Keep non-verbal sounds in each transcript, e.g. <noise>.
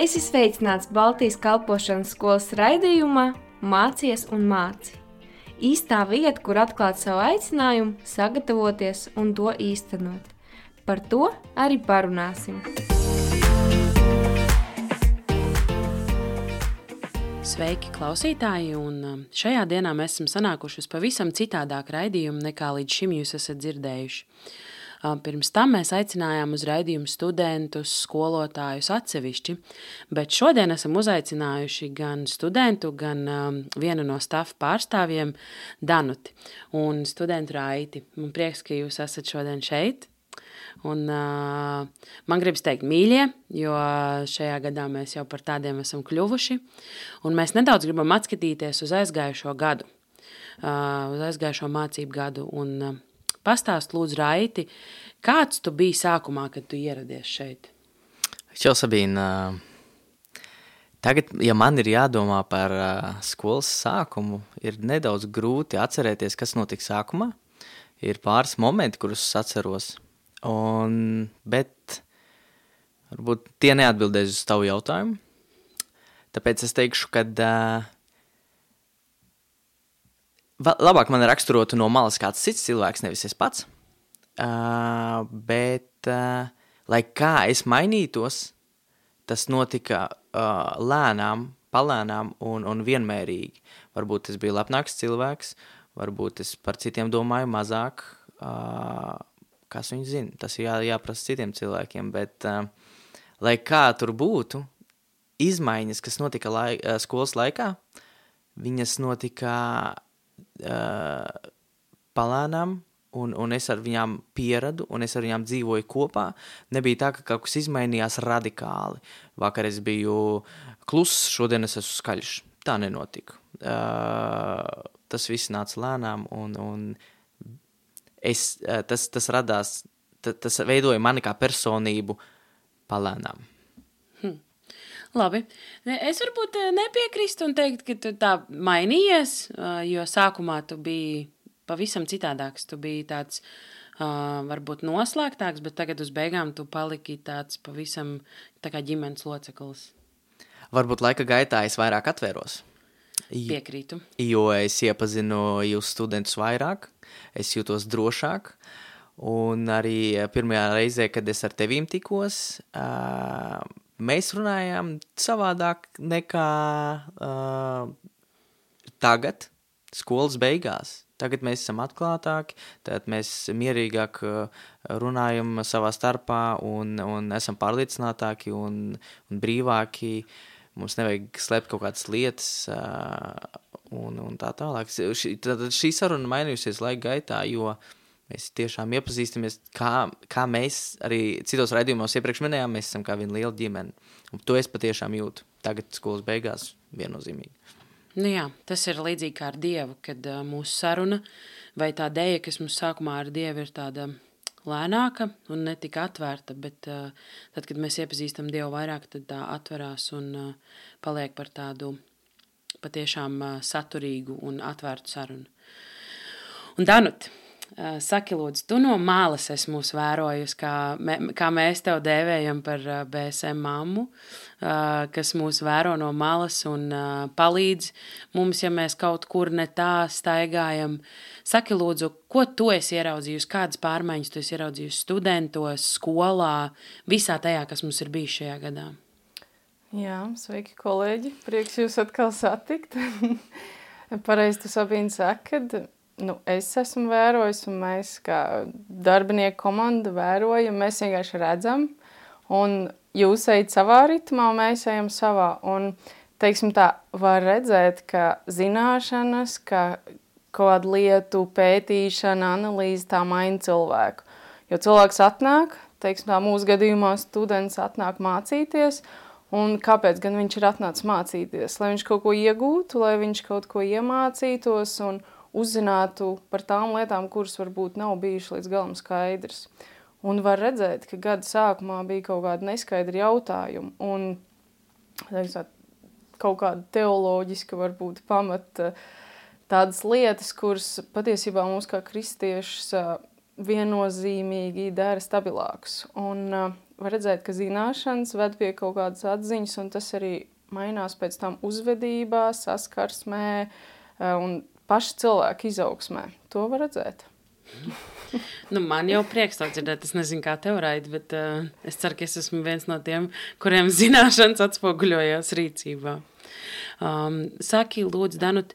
Es esmu sveicināts Baltijas kalpošanas skolas raidījumā Mācies un māci. Īstā vieta, kur atklāt savu aicinājumu, sagatavoties un to īstenot. Par to arī parunāsim. Sveiki, klausītāji! Un um, šajā dienā mēs esam sanākuši uz pavisam citādāku raidījumu nekā līdz šim jūs esat dzirdējuši. Pirms tam mēs aicinājām uz raidījumu studentus, skolotājus atsevišķi, bet šodien esam uzaicinājuši gan studentu, gan vienu no stafa pārstāvjiem, Danuti un studentu Raiti. Man prieks, ka jūs esat šodien šeit. Un, uh, man gribas teikt, mīļie, jo šajā gadā mēs jau par tādiem esam kļuvuši. Mēs nedaudz gribam atskatīties uz aizgājušo gadu, uh, uz aizgājušo mācību gadu. Un, uh, Pastāst, lūdzu, Raiti, kāds tu biji sākumā, kad tu ieradies šeit? Čau, Sabīna. Tagad, ja man ir jādomā par skolas sākumu, ir nedaudz grūti atcerēties, kas notika sākumā. Ir pāris momenti, kurus es atceros, un, bet varbūt tie neatbildēs uz tavu jautājumu. Tāpēc es teikšu, ka uh, labāk man raksturotu no malas kāds cits cilvēks, nevis es pats. Uh, bet, uh, lai kā es mainītos, tas notika uh, lēnām, palēnām un, un vienmērīgi. Varbūt es biju lepnāks cilvēks, varbūt es par citiem domāju mazāk. Uh, kas viņi zina? Tas ir jā, jāprasa citiem cilvēkiem. Bet, uh, lai kā tur būtu, izmaiņas, kas notika lai, uh, skolas laikā, viņas notika uh, palēnām, un, un es ar viņām pieradu, un es ar viņām dzīvoju kopā. Nebija tā, ka kaut kas izmainījās radikāli. Vakar es biju kluss, šodien es esmu skaļš. Tā nenotika. Uh, tas viss nāca lēnām, un, un es, uh, tas, tas radās, tas, tas veidoja mani kā personību palēnām. Labi. Es varbūt eh, nepiekrīstu un teikt, ka tu tā mainījies, eh, jo sākumā tu biji pavisam citādāks. Tu biji tāds uh, varbūt noslēgtāks, bet tagad uz beigām tu paliki tāds pavisam tā kā ģimenes loceklis. Varbūt laika gaitā es vairāk atvēros. Piekrītu. Jo es iepazinu jūs studentus vairāk, es jūtos drošāk. Un arī pirmajā reizē, kad es ar tevīm tikos, uh, mēs runājām savādāk nekā uh, tagad, skolas beigās. Tagad mēs esam atklātāki, tad mēs mierīgāk runājam savā starpā un, un esam pārliecinātāki un, un brīvāki. Mums nevajag slēpt kaut kādas lietas uh, un, un tā tālāk. Tad šī saruna mainījusies laika gaitā, jo uh, Mēs tiešām iepazīstamies, kā, kā mēs arī citos raidījumos iepriekš minējām, mēs esam kā viena liela ģimene. Un to es patiešām jūtu. Tagad skolas beigās viennozīmīgi. Nu jā, tas ir līdzīgi kā ar Dievu, kad uh, mūsu saruna vai tā dēja, kas mums sākumā ar Dievu ir tāda lēnāka un ne tik atvērta, bet uh, tad, kad mēs iepazīstam Dievu vairāk, tad tā atverās un uh, paliek par tādu patiešām uh, saturīgu un atvērtu sarunu. Un Danut, saki, lūdzu, tu no malas esi mūs vērojusi, kā, me, kā mēs tev dēvējam par eh, BSM mammu, eh, kas mūs vēro no malas un palīdz mums, ja mēs kaut kur ne tā staigājam. Saki, lūdzu, ko tu esi ieraudzījusi, kādas pārmaiņas tu esi ieraudzījusi studentos, skolā, visā tajā, kas mums ir bijis šajā gadā? Jā, sveiki, kolēģi! Prieks jūs atkal satikt! <laughs> Pareizi tu, Sabīna, saka, kad nu, es esmu vērojis, un mēs, kā darbinieku komanda, vērojam, mēs vienkārši redzam, un jūs ejat savā ritmā, mēs ejam savā. Un, teiksim tā, var redzēt, ka zināšanas, ka kādu lietu pētīšana, analīze, tā maina cilvēku. Jo cilvēks atnāk, teiksim tā, mūsu gadījumā students atnāk mācīties, un kāpēc gan viņš ir atnācis mācīties? Lai viņš kaut ko iegūtu, lai viņš kaut ko iemācītos, un, uzzinātu par tām lietām, kuras varbūt nav bijušas līdz galam skaidrs. Un var redzēt, ka gada sākumā bija kaut kāda neskaidra jautājuma un teiksim, kaut kāda teoloģiska varbūt pamata tādas lietas, kuras patiesībā mums kā kristiešus viennozīmīgi dara stabilākus. Un var redzēt, ka zināšanas ved pie kaut kādas atziņas, un tas arī mainās pēc tam uzvedībā, saskarsmē un paša cilvēka izaugsmē. To var redzēt. nu, man jau prieks to dzirdēt. Es nezinu, kā tev raid, bet uh, es ceru, ka es esmu viens no tiem, kuriem <laughs> zināšanas atspoguļojās rīcībā. Um, saki, lūdzu, Danut,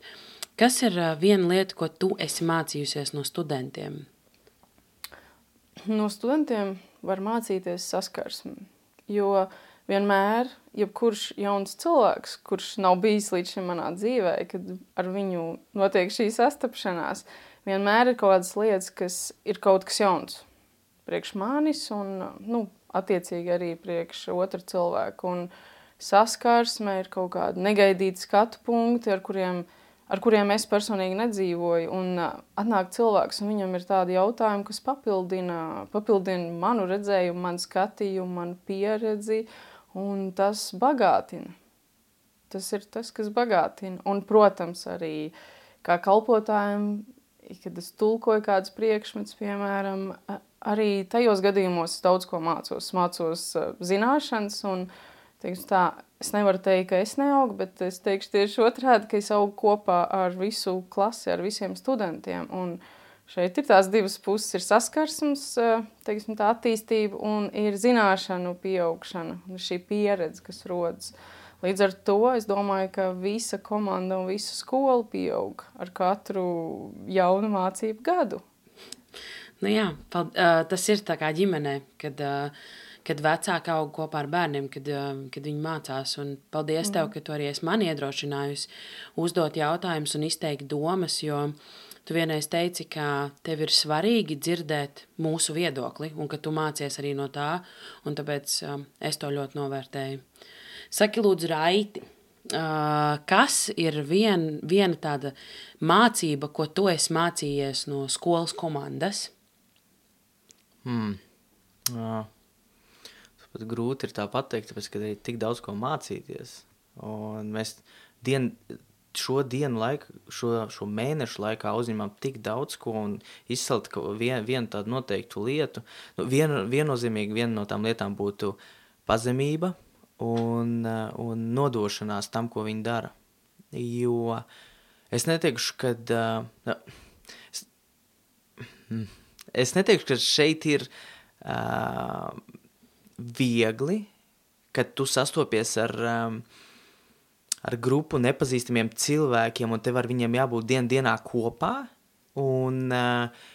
kas ir uh, viena lieta, ko tu esi mācījusies no studentiem? No studentiem var mācīties saskarsmi, jo vienmēr, jebkurš jauns cilvēks, kurš nav bijis līdz šim manā dzīvē, kad ar viņu notiek šī sastapšanās, vienmēr ir kaut kādas lietas, kas ir kaut kas jauns priekš manis un, nu, attiecīgi arī priekš otra cilvēka. Un saskarsme ir kaut kāda negaidīta skatu punkti, ar kuriem, ar kuriem es personīgi nedzīvoju. Un atnāk cilvēks, un viņam ir tādi jautājumi, kas papildina, papildina manu redzējumu, manu skatījumu, manu pieredzi, un tas bagātina. Tas ir tas, kas bagātina. Un, protams, arī kā kalpotājiem, kad es tulkoju kādus priekšmetus, piemēram, arī tajos gadījumos daudz ko mācos. Mācos zināšanas un tā, es nevaru teikt, ka es neaugu, bet es teikšu tieši otrādi, ka es augu kopā ar visu klasi, ar visiem studentiem. Un šeit ir tās divas puses, ir saskarsmes, teiksim, tā attīstība un ir zināšanu pieaugšana, šī pieredze, kas rodas. Līdz ar to es domāju, ka visa komanda un visa skola pieaug ar katru jaunu mācību gadu. Nu jā, tas ir tā kā ģimenē, kad uh, kad vecāki aug kopā ar bērniem, kad, kad viņi mācās. Un paldies mm. tev, ka tu arī esi man iedrošinājusi uzdot jautājumus un izteikt domas, jo tu vienreiz teici, ka tev ir svarīgi dzirdēt mūsu viedokli un ka tu mācies arī no tā, un tāpēc um, es to ļoti novērtēju. Saki, lūdzu, raiti. Uh, kas ir vien, viena tāda mācība, ko tu esi mācījies no skolas komandas? Hmm. Uh, pat grūti ir tā pateikt, tāpēc, ka ir tik daudz ko mācīties. Un mēs dien, šo dienu laiku, šo, šo mēnešu laikā uzņemam tik daudz ko un izcelt vien, vienu tādu noteiktu lietu. Nu, vien, viennozīmīgi viena no tām lietām būtu pazemība un, un nodošanās tam, ko viņi dara. Jo es neteikšu, ka... Uh, es, es neteikšu, ka šeit ir... Uh, viegli, kad tu sastopies ar, um, ar grupu nepazīstamiem cilvēkiem, un tev ar viņiem jābūt dien dienā kopā, un uh,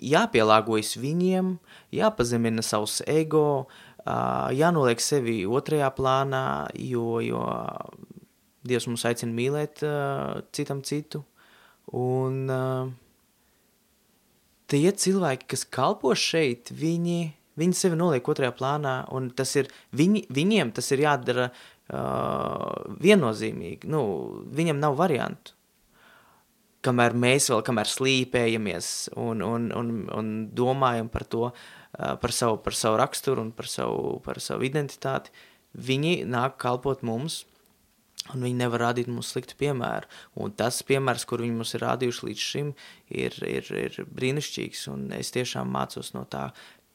jāpielāgojas viņiem, jāpazemina savs ego, uh, jānoliek sevi otrajā plānā, jo, jo Dievs mums aicina mīlēt uh, citam citu, un uh, tie cilvēki, kas kalpo šeit, viņi Viņi sevi noliek otrajā plānā, un tas ir, viņi, viņiem tas ir jādara uh, viennozīmīgi. Nu, viņam nav variantu. Kamēr mēs vēl kamēr slīpējamies un, un, un, un domājam par to, uh, par, savu, par savu raksturu un par savu, par savu identitāti, viņi nāk kalpot mums, un viņi nevar rādīt mums sliktu piemēru. Un tas piemērs, kur viņi mums ir rādījuši līdz šim, ir, ir, ir brīnišķīgs, un es tiešām mācos no tā,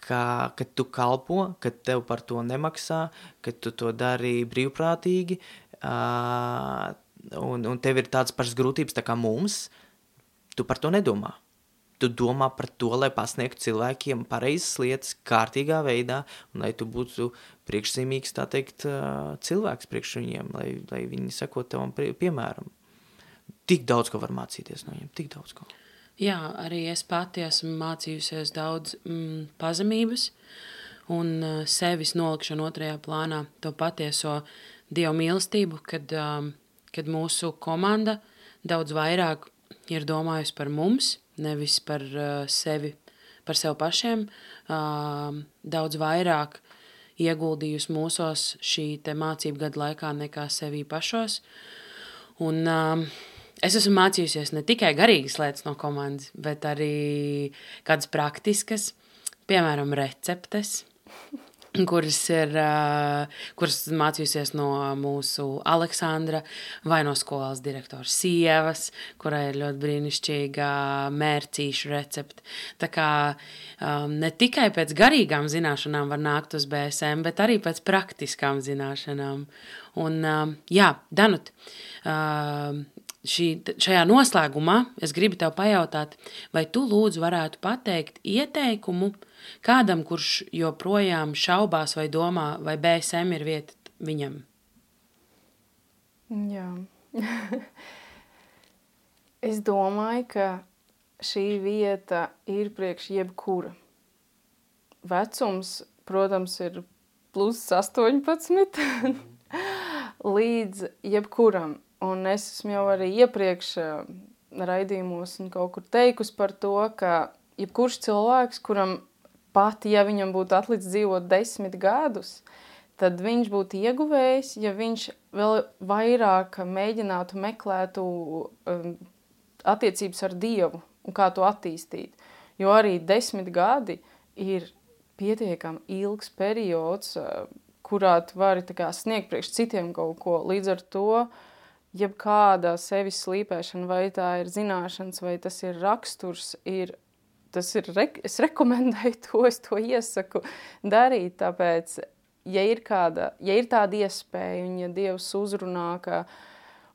ka, ka tu kalpo, ka tev par to nemaksā, ka tu to dari brīvprātīgi, uh, un, un tev ir tādas pašas grūtības tā kā mums, tu par to nedomā. Tu domā par to, lai pasniegtu cilvēkiem pareizas lietas, kārtīgā veidā, un lai tu būtu priekšzīmīgs, tā teikt, cilvēks priekš viņiem, lai, lai viņi sekot tevam piemēram. Tik daudz ko var mācīties no viņiem, tik daudz ko. Jā, arī es pati esmu mācījusies daudz mm, pazemības un uh, sevis nolikšanu otrajā plānā, to patieso dievu mīlestību, kad, um, kad mūsu komanda daudz vairāk ir domājusi par mums, nevis par uh, sevi, par sevi pašiem, uh, daudz vairāk ieguldījusi mūsos šī mācību gadu laikā nekā sevī pašos. Un, uh, es esmu mācījusies ne tikai garīgas lietas no komandas, bet arī kādas praktiskas, piemēram, receptes. <laughs> kuras ir, kuras mācījusies no mūsu Aleksandra vai no skolas direktora sievas, kurai ir ļoti brīnišķīga mērcīšu recepte. Tā kā ne tikai pēc garīgām zināšanām var nākt uz BSM, bet arī pēc praktiskām zināšanām. Un, jā, Danut, šī, šajā noslēgumā es gribu tev pajautāt, vai tu lūdzu varētu pateikt ieteikumu kādam, kurš joprojām šaubās vai domā, vai BSM ir vieta viņam? Jā. <laughs> es domāju, ka šī vieta ir priekš jebkura. Vecums, protams, ir plus 18 <laughs> līdz jebkuram. Un es esmu jau arī iepriekš uh, raidījumos un kaut kur teikusi par to, ka jebkurš cilvēks, kuram pat, ja viņam būtu atlicis dzīvot desmit gadus, tad viņš būtu ieguvējis, ja viņš vēl vairāk mēģinātu meklēt um, attiecības ar Dievu un kā to attīstīt. Jo arī desmit gadi ir pietiekami ilgs periods, uh, kurā tu vari kā, sniegt priekš citiem kaut ko. Līdz ar to jebkāda sevis slīpēšana, vai tā ir zināšanas, vai tas ir raksturs, ir, tas ir, re, es rekomendēju to, es to iesaku darīt, tāpēc, ja ir kāda, ja ir tāda iespēja, un ja Dievs uzrunā, ka,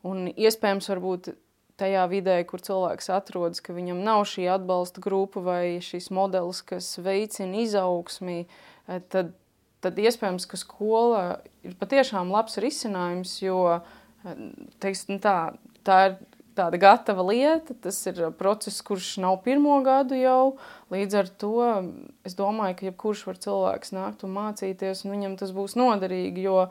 un iespējams varbūt tajā vidē, kur cilvēks atrodas, ka viņam nav šī atbalsta grupa vai šis modelis, kas veicina izaugsmī, eh, tad, tad iespējams, ka skola ir patiešām labs risinājums, jo uh, teiksim, tā, tā ir tāda gatava lieta, tas ir process, kurš nav pirmo gadu jau. Līdz ar to es domāju, ka jebkurš var cilvēks nākt un mācīties, un viņam tas būs noderīgi. Jo,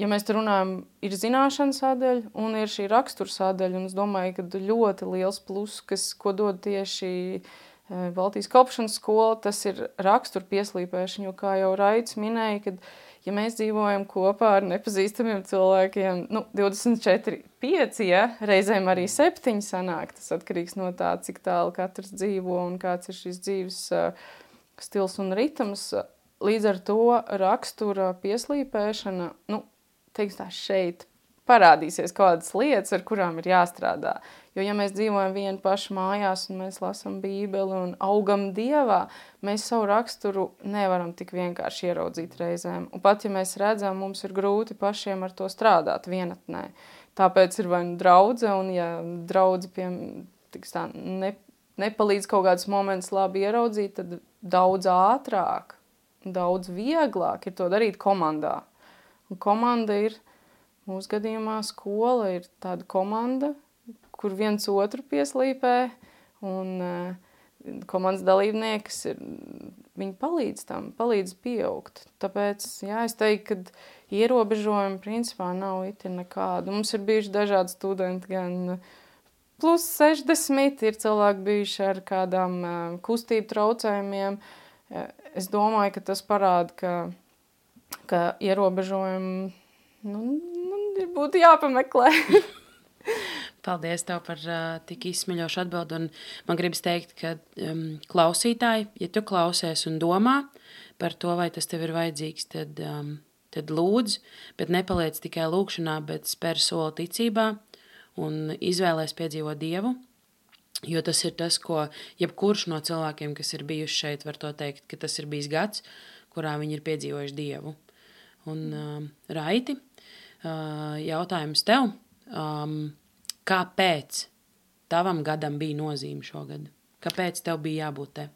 ja mēs runājam, ir zināšana sadaļa un ir šī rakstura sadaļa, un es domāju, ka ļoti liels plus, kas, ko dod tieši eh, Baltijas kopšanas skola, tas ir rakstura pieslīpēšana, jo, kā jau Raits minēja, kad ja mēs dzīvojam kopā ar nepazīstamiem cilvēkiem, nu, 24, 5, ja, reizēm arī 7 sanāk, tas atkarīgs no tā, cik tālu katrs dzīvo un kāds ir šis dzīves uh, stils un ritms. Līdz ar to rakstura pieslīpēšana, nu, teiks tā šeit, parādīsies kādas lietas, ar kurām ir jāstrādā. Jo, ja mēs dzīvojam vieni paši mājās un mēs lasām Bībeli un augam Dievā, mēs savu raksturu nevaram tik vienkārši ieraudzīt reizēm. Un pat, ja mēs redzam, mums ir grūti pašiem ar to strādāt vienatnē. Tāpēc ir vai nu draudze, un ja draudze, pie, tiks tā, ne, nepalīdz kaut kāds moments labi ieraudzīt, tad daudz ātrāk, daudz vieglāk ir to darīt komandā. Un komanda ir, mūsu gadījumā skola ir tāda komanda, kur viens otru pieslīpē, un uh, komandas dalībnieks ir, viņi palīdz tam, palīdz pieaugt. Tāpēc, jā, es teiktu, ka ierobežojumi principā nav itin nekādu. Mums ir bijuši dažādi studenti, gan plus 60 ir cilvēki bijuši ar kādām uh, kustību traucējumiem. Es domāju, ka tas parāda, ka, ka ierobežojumi nu, nu, būtu jāpameklē. <laughs> Paldies tev par uh, tik izsmeļošu atbildi. Un man gribas teikt, ka um, klausītāji, ja tu klausies un domā par to, vai tas tev ir vajadzīgs, tad, um, tad lūdz, bet nepaliec tikai lūkšanā, bet spēr soli ticībā un izvēlēs piedzīvot Dievu. Jo tas ir tas, ko jebkurš no cilvēkiem, kas ir bijuši šeit, var teikt, ka tas ir bijis gads, kurā viņi ir piedzīvojuši Dievu. Un uh, raiti, uh, jautājums tev. Um, Kāpēc tavam gadam bija nozīme šogad? Kāpēc tev bija jābūt te?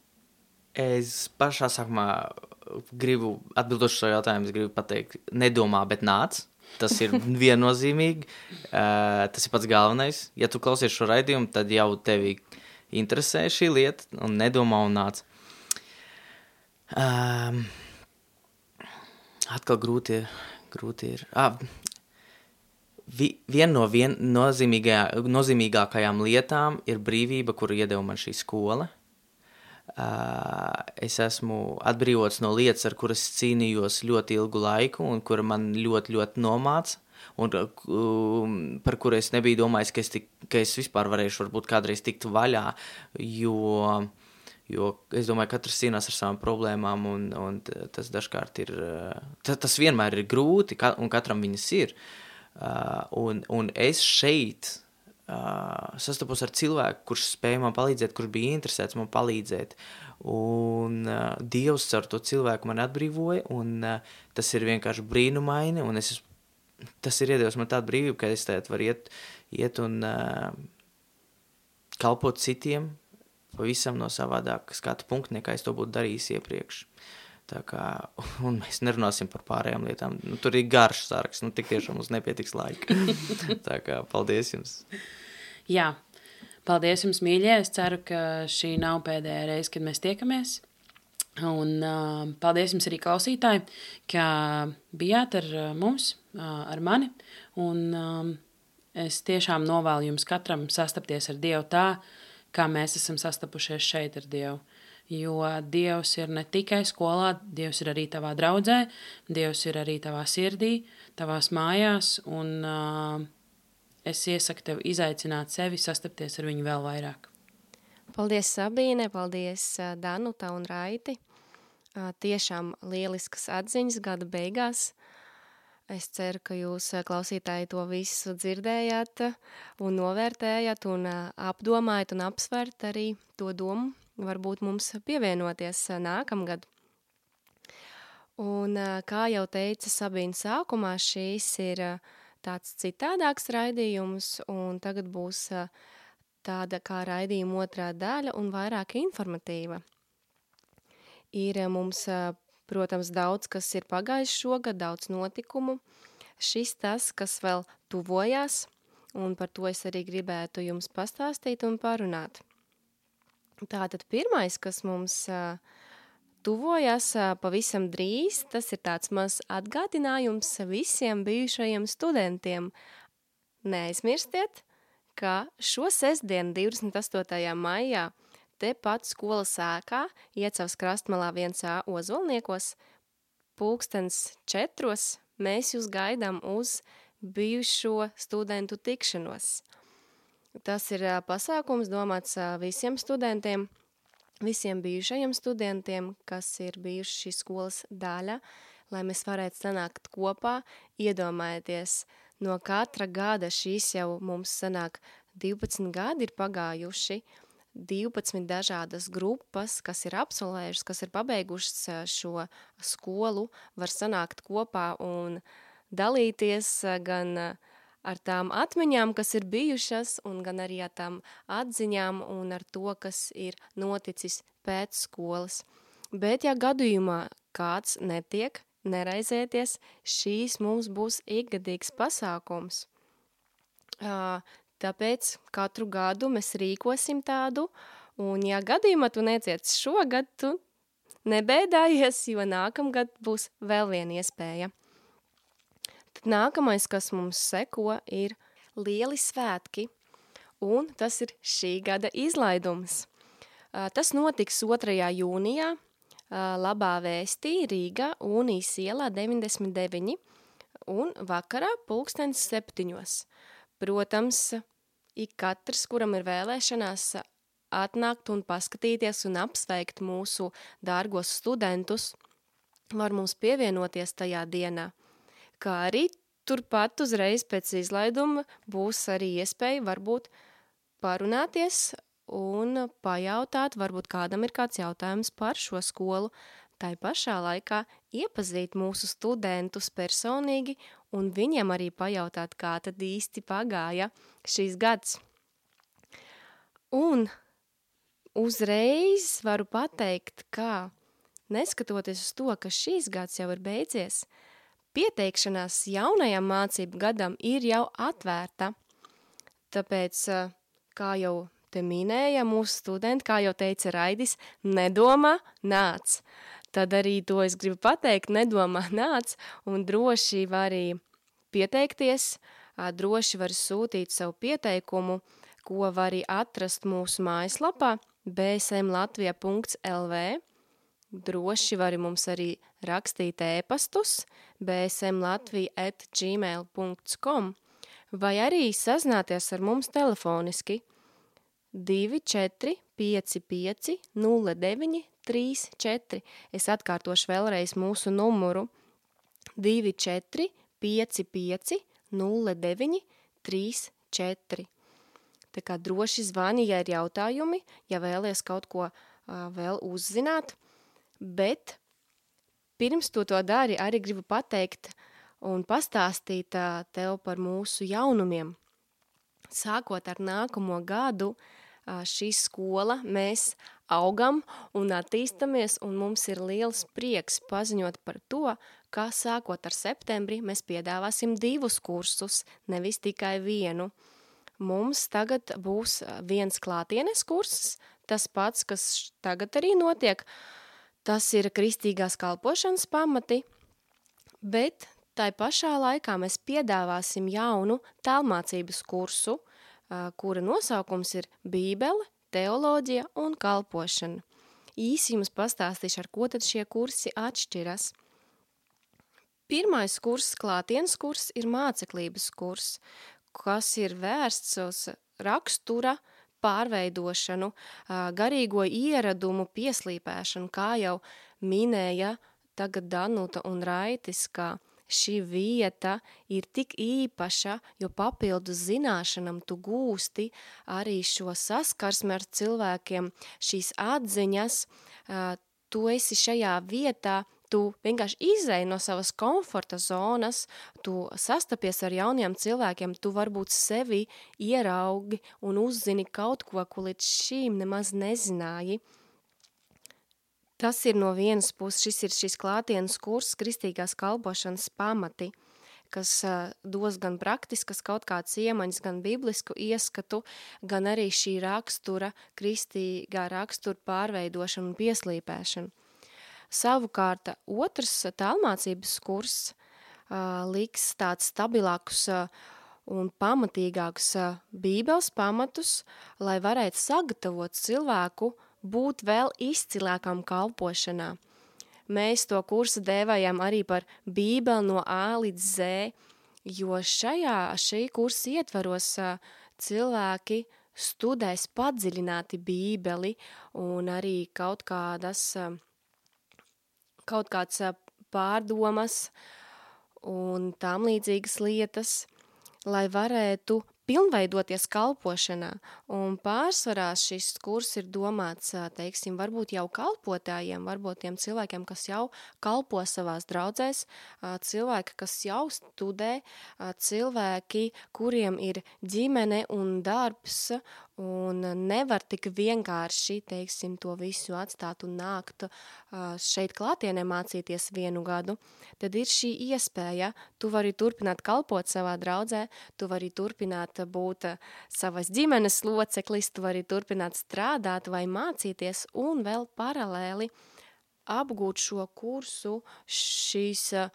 Es pašā sākumā gribu atbildot šo jautājumu, gribu pateikt, nedomā, bet nāc. Tas ir <laughs> viennozīmīgi. Uh, tas ir pats galvenais. Ja tu klausies šo raidījumu, tad jau tevi interesē šī lieta, un nedomā un nāc. Um, atkal grūti, grūti ir. Ah, vi, viena no vien, nozīmīgākajām lietām ir brīvība, kuru iedeva man šī skola. Uh, es esmu atbrīvots no lietas, ar kuras cīnījos ļoti ilgu laiku, un kura man ļoti, ļoti nomāca. Un, um, par kuru es nebiju domājis, ka es, tik, ka es vispār varēšu varbūt kādreiz tikt vaļā, jo, Jo es domāju, ka katrs cīnās ar savām problēmām, un, un tas dažkārt ir. Tas, vienmēr ir grūti, un katram viņas ir. Un, un es šeit uh, sastapos ar cilvēku, kurš spēja man palīdzēt, kurš bija interesēts man palīdzēt. Un uh, Dievs ar to cilvēku man atbrīvoja, un uh, tas ir vienkārši brīnumaini. Es, tas ir iedevis man tādu brīvību, ka es tagad varu iet, iet un uh, kalpot citiem pavisam no savādāka skatu punkta, nekā es to būtu darījis iepriekš. Tā kā, <laughs> un mēs nerunāsim par pārējām lietām. Nu, tur ir garš saraksts, nu tik tiešām mums nepietiks laika. <laughs> Tā kā paldies jums! Jā, paldies jums, mīļie. Es ceru, ka šī nav pēdējā reize, kad mēs tiekamies. Un uh, paldies jums arī klausītāji, ka bijāt ar mums, uh, ar mani. Un um, es tiešām novēlu jums katram sastapties ar Dievu tā, kā mēs esam sastapušies šeit ar Dievu. Jo Dievs ir ne tikai skolā, Dievs ir arī tavā draudzē, Dievs ir arī tavā sirdī, tavās mājās. Un, uh, es iesaku tev izaicināt sevi, sastapties ar viņu vēl vairāk. Paldies, Sabīne, paldies, Danuta un Raiti. Tiešām lieliskas atziņas gada beigās. Es ceru, ka jūs, klausītāji, to visu dzirdējāt un novērtējat un apdomājat un apsvert arī to domu, varbūt mums pievienoties nākamgad. Un, kā jau teica Sabīna sākumā, šīs ir uh, tāds citādāks raidījums, un tagad būs tāda kā raidījuma otrā daļa un vairāk informatīva. Ir mums, protams, daudz, kas ir pagājis šogad, daudz notikumu. Šis tas, kas vēl tuvojās, un par to es arī gribētu jums pastāstīt un parunāt. Tātad pirmais, kas mums uh, tuvojas pavisam drīz. Tas ir tāds mazs atgādinājums visiem bijušajiem studentiem. Neaizmirstiet, ka šo sestdienu, 28. maijā, tepat skolas ēkā, iecavs krastmalā 1A Ozolniekos, pulkstens četros, mēs jūs gaidām uz bijušo studentu tikšanos. Tas ir pasākums domāts visiem studentiem – visiem bijušajiem studentiem, kas ir bijuši šīs skolas daļa, lai mēs varētu sanākt kopā, iedomājieties, no katra gada šīs jau mums sanāk 12 gadi ir pagājuši, 12 dažādas grupas, kas ir absolvējušas, kas ir pabeigušas šo skolu, var sanākt kopā un dalīties gan uh, ar tām atmiņām, kas ir bijušas, un gan arī ar tām atziņām un ar to, kas ir noticis pēc skolas. Bet, ja gadījumā kāds netiek, neraizēties, šīs mums būs ikgadīgs pasākums. Tāpēc katru gadu mēs rīkosim tādu, un ja gadījumā tu neciec šogad, tu nebēdājies, jo nākamgad būs vēl viena iespēja. Tad nākamais, kas mums seko, ir lieli svētki, un tas ir šī gada izlaidums. Tas notiks 2. jūnijā Labā vēstī Rīgā Unijas ielā 99 un vakarā pulkstens septiņos. Protams, ik katrs, kuram ir vēlēšanās atnākt un paskatīties un apsveikt mūsu dārgos studentus, var mums pievienoties tajā dienā kā arī turpat uzreiz pēc izlaiduma būs arī iespēja varbūt parunāties un pajautāt, varbūt kādam ir kāds jautājums par šo skolu, tai pašā laikā iepazīt mūsu studentus personīgi un viņiem arī pajautāt, kā tad īsti pagāja šīs gads. Un uzreiz varu pateikt, ka neskatoties uz to, ka šīs gads jau ir beidzies – pieteikšanās jaunajam mācību gadam ir jau atvērta. Tāpēc, kā jau te minēja mūsu studenti, kā jau teica Raidis, nedomā, nāc. Tad arī to es gribu pateikt, nedomā, <laughs> nāc, un droši var arī pieteikties, droši var sūtīt savu pieteikumu, ko var arī atrast mūsu mājaslapā bsmlatvija.lv droši vari mums arī rakstīt ēpastus bsmlatvija.gmail.com vai arī sazināties ar mums telefoniski 24 55 09 34. Es atkārtošu vēlreiz mūsu numuru 24 55 09 34. Tā kā droši zvani, ja ir jautājumi, ja vēlies kaut ko uh, vēl uzzināt, bet pirms tu to dari, arī gribu pateikt un pastāstīt uh, tev par mūsu jaunumiem. Sākot ar nākamo gadu, uh, šī skola mēs augam un attīstamies, un mums ir liels prieks paziņot par to, ka sākot ar septembri mēs piedāvāsim divus kursus, nevis tikai vienu. Uh, mums tagad būs viens klātienes kurss, tas pats, kas tagad arī notiek. Tas ir kristīgās kalpošanas pamati, bet tai pašā laikā mēs piedāvāsim jaunu tālmācības kursu, kura nosaukums ir Bībele, teoloģija un kalpošana. Īsi jums pastāstīšu, ar ko tad šie kursi atšķiras. Pirmais kurs, klātienes kurs, ir māceklības kurs, kas ir vērsts uz rakstura pārveidošanu, garīgo ieradumu pieslīpēšanu, kā jau minēja tagad Danuta un Raitis, ka šī vieta ir tik īpaša, jo papildus zināšanam tu gūsti arī šo saskarsmi ar cilvēkiem, šīs atziņas, tu esi šajā vietā tu vienkārši izēji no savas komforta zonas, tu sastapies ar jauniem cilvēkiem, tu varbūt sevi ieraugi un uzzini kaut ko, ko līdz šīm nemaz nezināji. Tas ir no vienas puses, šis ir šis klātienes kurs kristīgās kalpošanas pamati, kas uh, dos gan praktiskas kaut kāds iemaņas, gan biblisku ieskatu, gan arī šī rakstura, kristīgā rakstura pārveidošanu un pieslīpēšanu. Savukārt otrs tālmācības kurs liks tāds stabilākus un pamatīgākus bībeles pamatus, lai varētu sagatavot cilvēku būt vēl izcilākam kalpošanā. Mēs to kursu dēvējam arī par bībeli no A līdz Z, jo šajā, šī kursa ietvaros cilvēki studēs padziļināti bībeli un arī kaut kādas uh, kaut kāds pārdomas un tam līdzīgas lietas, lai varētu pilnveidoties kalpošanā, un pārsvarā šis kurs ir domāts, teiksim, varbūt jau kalpotājiem, varbūt tiem cilvēkiem, kas jau kalpo savās draudzēs, cilvēki, kas jau studē, cilvēki, kuriem ir ģimene un darbs, un nevar tik vienkārši, teiksim, to visu atstāt un nākt šeit klātienē mācīties vienu gadu, tad ir šī iespēja, tu vari turpināt kalpot savā draudzē, tu vari turpināt būt savas ģimenes loceklis, tu vari turpināt strādāt vai mācīties un vēl paralēli apgūt šo kursu, šīs uh,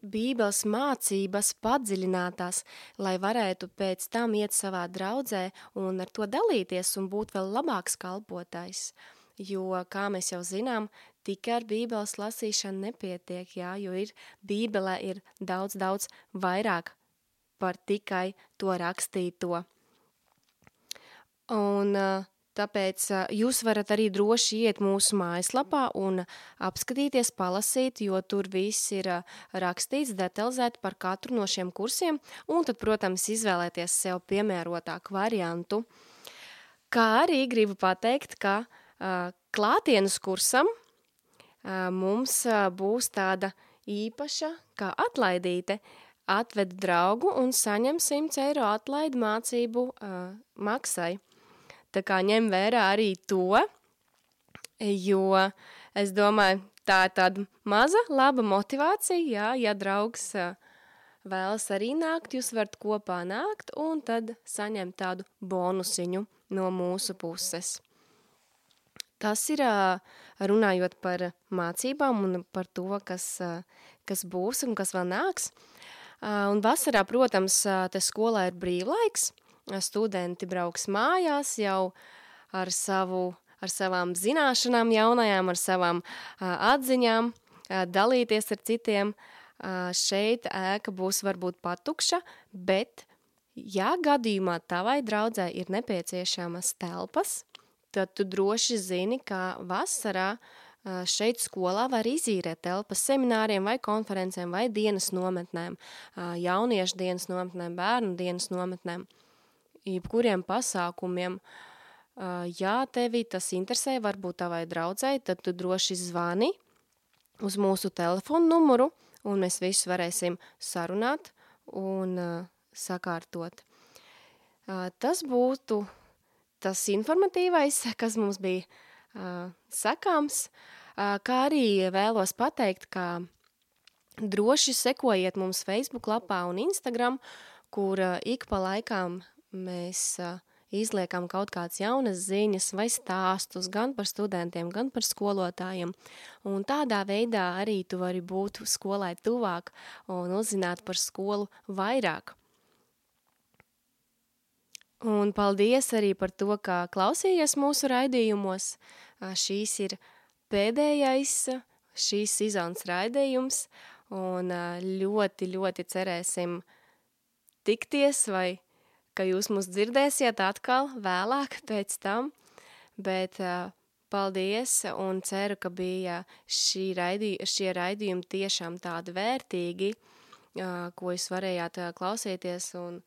bībeles mācības padziļinātās, lai varētu pēc tam iet savā draudzē un ar to dalīties un būt vēl labāks kalpotais. Jo, kā mēs jau zinām, tikai ar bībeles lasīšanu nepietiek, jā, jo ir bībelē ir daudz, daudz vairāk par tikai to rakstīto. Un uh, Tāpēc jūs varat arī droši iet mūsu mājaslapā un apskatīties, palasīt, jo tur viss ir rakstīts detalizēti par katru no šiem kursiem, un tad, protams, izvēlēties sev piemērotāku variantu. Kā arī gribu pateikt, ka uh, klātienes kursam uh, mums uh, būs tāda īpaša kā atlaidīte, atved draugu un saņem 100 eiro atlaidi mācību uh, maksai. Tā kā ņem vērā arī to, jo es domāju, tā ir tāda maza, laba motivācija, jā, ja draugs vēlas arī nākt, jūs varat kopā nākt un tad saņemt tādu bonusiņu no mūsu puses. Tas ir runājot par mācībām un par to, kas, kas būs un kas vēl nāks. Un vasarā, protams, te skolā ir brīvlaiks, studenti brauks mājās jau ar, savu, ar savām zināšanām jaunajām, ar savām atziņām, dalīties ar citiem. Šeit ēka būs varbūt patukša, bet ja gadījumā tavai draudzē ir nepieciešamas telpas, tad tu droši zini, ka vasarā šeit skolā var izīrēt telpas semināriem vai konferencēm vai dienas nometnēm, jauniešu dienas nometnēm, bērnu dienas nometnēm, jebkuriem pasākumiem. Ja tevi tas interesē, varbūt tavai draudzēji, tad tu droši zvani uz mūsu telefonu numuru, un mēs visus varēsim sarunāt un sakārtot. Tas būtu tas informatīvais, kas mums bija sakāms, kā arī vēlos pateikt, ka droši sekojiet mums Facebook lapā un Instagram, kur ik pa laikām mēs izliekam kaut kādas jaunas ziņas vai stāstus gan par studentiem, gan par skolotājiem. Un tādā veidā arī tu vari būt skolai tuvāk un uzzināt par skolu vairāk. Un paldies arī par to, ka klausījies mūsu raidījumos. Šīs ir pēdējais šīs sezonas raidījums, un ļoti, ļoti cerēsim tikties, vai ka jūs mūs dzirdēsiet atkal vēlāk pēc tam. Bet paldies un ceru, ka bija šī raidī, šie raidījumi tiešām tādi vērtīgi, ko jūs varējāt klausīties un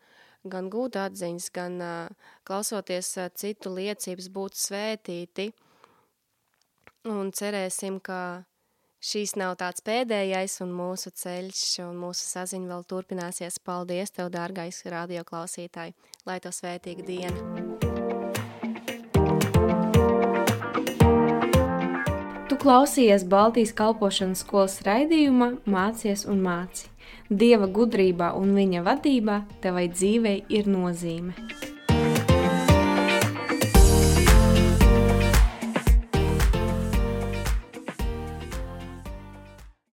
gan gūt atziņas, gan uh, klausoties uh, citu liecības, būt svētīti. Un cerēsim, ka šīs nav tāds pēdējais un mūsu ceļš un mūsu saziņa vēl turpināsies. Paldies tev, dārgais radio klausītāji, lai to svētīga diena! Tu klausījies Baltijas kalpošanas skolas raidījumā Mācies un māci. Dieva gudrībā un viņa vadībā tevai dzīvei ir nozīme.